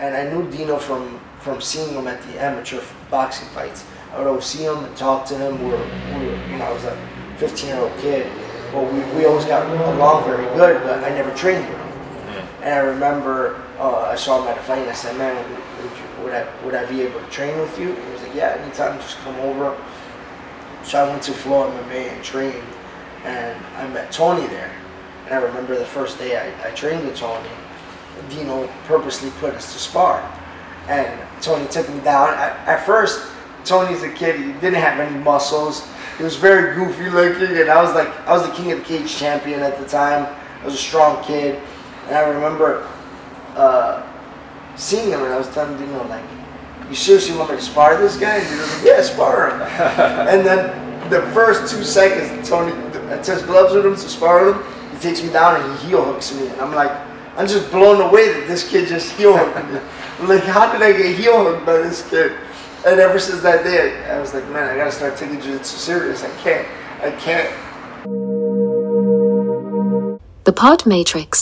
and I knew Dino from from seeing him at the amateur boxing fights. I would always see him and talk to him. We were, we were you know, I was a 15 year old kid. but we, we always got along very good, but I never trained with him. And I remember uh, I saw him at a fight and I said, man, would, you, would, I, would I be able to train with you? And He was like, yeah, anytime, just come over. So I went to Florida MMA and trained, and I met Tony there. And I remember the first day I, I trained with Tony, Dino purposely put us to spar. And Tony took me down. At, at first, Tony's a kid, he didn't have any muscles. He was very goofy looking, and I was like, I was the king of the cage champion at the time. I was a strong kid. And I remember uh, seeing him, and I was telling Dino, like, you seriously want me to spar this guy? And he was like, yeah, spar him. and then the first two seconds, Tony, I touch gloves with him to spar with him. He takes me down and he heel hooks me. And I'm like, I'm just blown away that this kid just heeled. like, how did I get heeled by this kid? And ever since that day, I was like, man, I gotta start taking jiu-jitsu serious. I can't, I can't. The Pod Matrix.